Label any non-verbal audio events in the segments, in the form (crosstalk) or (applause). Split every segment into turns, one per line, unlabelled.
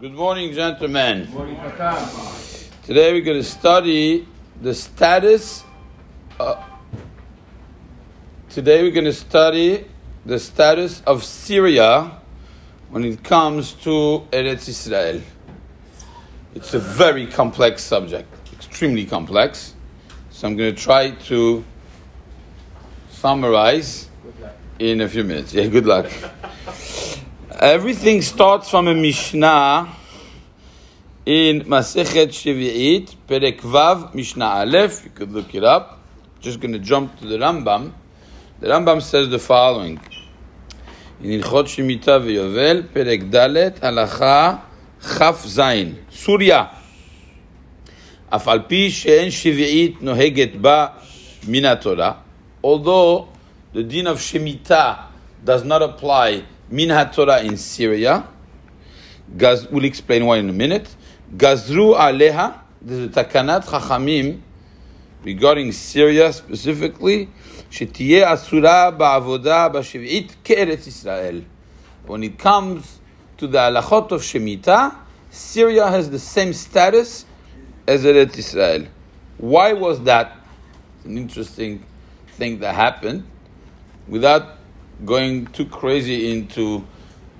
Good morning, gentlemen. Today we're going to study the status. Uh, today we're going to study the status of Syria when it comes to Eretz Israel. It's a very complex subject, extremely complex. So I'm going to try to summarize in a few minutes. Yeah, good luck. (laughs) Everything starts from a Mishnah in Masechet Shevi'it, Perek Vav, Mishnah Aleph. You could look it up. Just going to jump to the Rambam. The Rambam says the following. In Ilchot Shemitah veYovel, Perek Dalet, Halacha Chaf Zayin, Surya. אף על פי שאין שביעית נוהגת בה מן התורה, although the din of Shemitah does not apply min Torah in Syria. Gaz, we'll explain why in a minute. Gazru aleha, there's a takanat chachamim regarding Syria specifically. שתהיה אסורה בעבודה בשביעית כארץ ישראל. When it comes to the halachot of Shemitah, Syria has the same status as Eretz Israel. Why was that? It's an interesting thing that happened. Without going too crazy into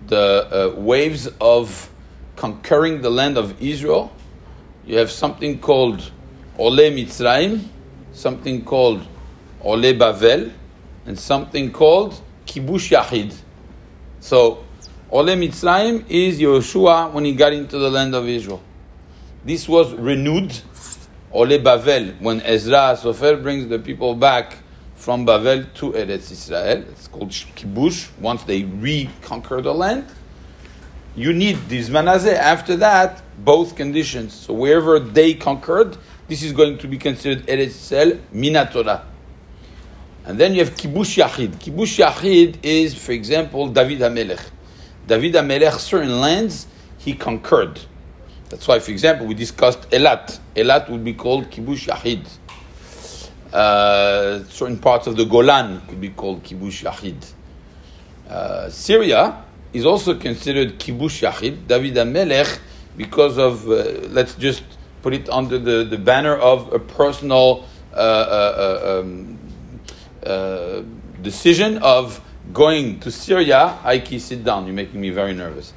the uh, waves of conquering the land of Israel, you have something called Ole Mitzrayim, something called Ole Bavel, and something called Kibush Yachid. So, Ole Mitzrayim is Yeshua when he got into the land of Israel. This was renewed, Ole Bavel, when Ezra Sofer brings the people back from Bavel to Eretz Israel. It's called Kibush. Once they reconquer the land, you need this manazeh. After that, both conditions. So wherever they conquered, this is going to be considered Eretz Israel Minatorah. And then you have Kibush Yachid. Kibush Yachid is, for example, David HaMelech. David HaMelech, certain lands, he conquered. That's why, for example, we discussed Elat. Elat would be called Kibush Yachid. Uh, certain parts of the Golan could be called Kibush Yachid. Uh, Syria is also considered Kibush Yachid, David HaMelech, because of, uh, let's just put it under the, the banner of a personal uh, uh, um, uh, decision of going to Syria. Ike, sit down, you're making me very nervous.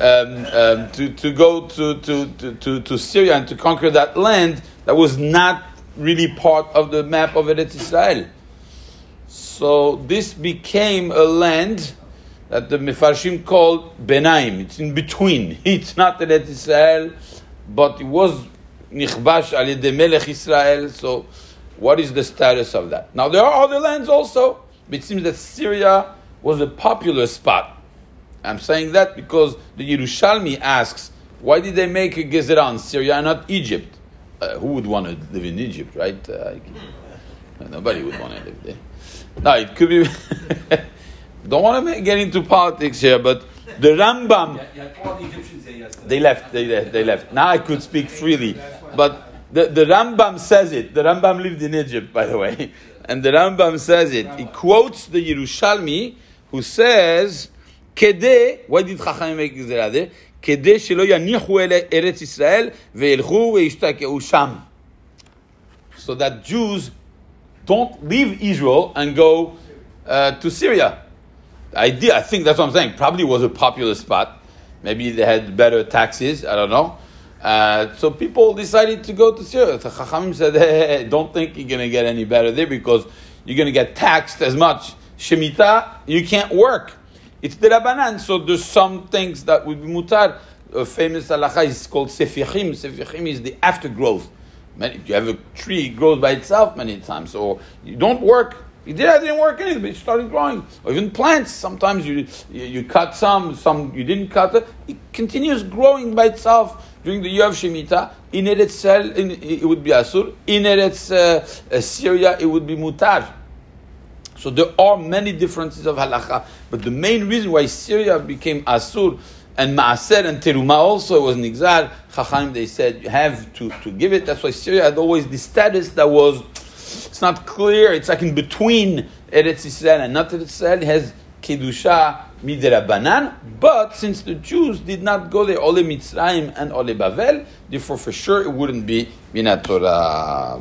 Um, um, to, to go to, to, to, to Syria and to conquer that land that was not really part of the map of Eretz Israel. So this became a land that the Mefarshim called Benaim. It's in between. (laughs) It's not Eretz Israel, but it was Nichbash al Melech Israel. So what is the status of that? Now there are other lands also, but it seems that Syria was a popular spot. I'm saying that because the Yerushalmi asks, why did they make a Gezerah Syria and not Egypt? Uh, who would want to live in Egypt, right? Uh, nobody would want to live there. Now it could be. (laughs) don't want to get into politics here, but the Rambam. They left. They left. They left. Now I could speak freely, but the, the Rambam says it. The Rambam lived in Egypt, by the way, and the Rambam says it. He quotes the Yerushalmi, who says, "Kede." Why did Chachamim make this there? כדי שלא יניחו אל ארץ ישראל וילכו וישתקעו שם. So that Jews don't leave Israel and go uh, to Syria. I, did, I think that's what I'm saying. Probably was a popular spot. Maybe they had better taxes. I don't know. Uh, so people decided to go to Syria. The Chachamim said, (laughs) hey, hey, don't think you're going to get any better there because you're going to get taxed as much. Shemitah, you can't work. It's the Rabbanan, so there's some things that would be mutar. A famous halacha is called sefichim. Sefichim is the aftergrowth. Many, you have a tree, it grows by itself many times. So you don't work. It did, didn't work anything, but it started growing. Or even plants. Sometimes you, you, you cut some, some you didn't cut it. It continues growing by itself during the year of Shemitah. In Eretz, in, it would be Asur. In Eretz uh, Syria, it would be Mutar. So there are many differences of halacha, but the main reason why Syria became Asur and Maaser and Teruma also was Nigzar, Chacham, they said you have to, to give it. That's why Syria had always the status that was, it's not clear, it's like in between Eretz Israel and not Eretz Israel. It has Kedusha, midirabanan, but since the Jews did not go there, Ole Mitzrayim and Ole Bavel, therefore for sure it wouldn't be Minat Torah.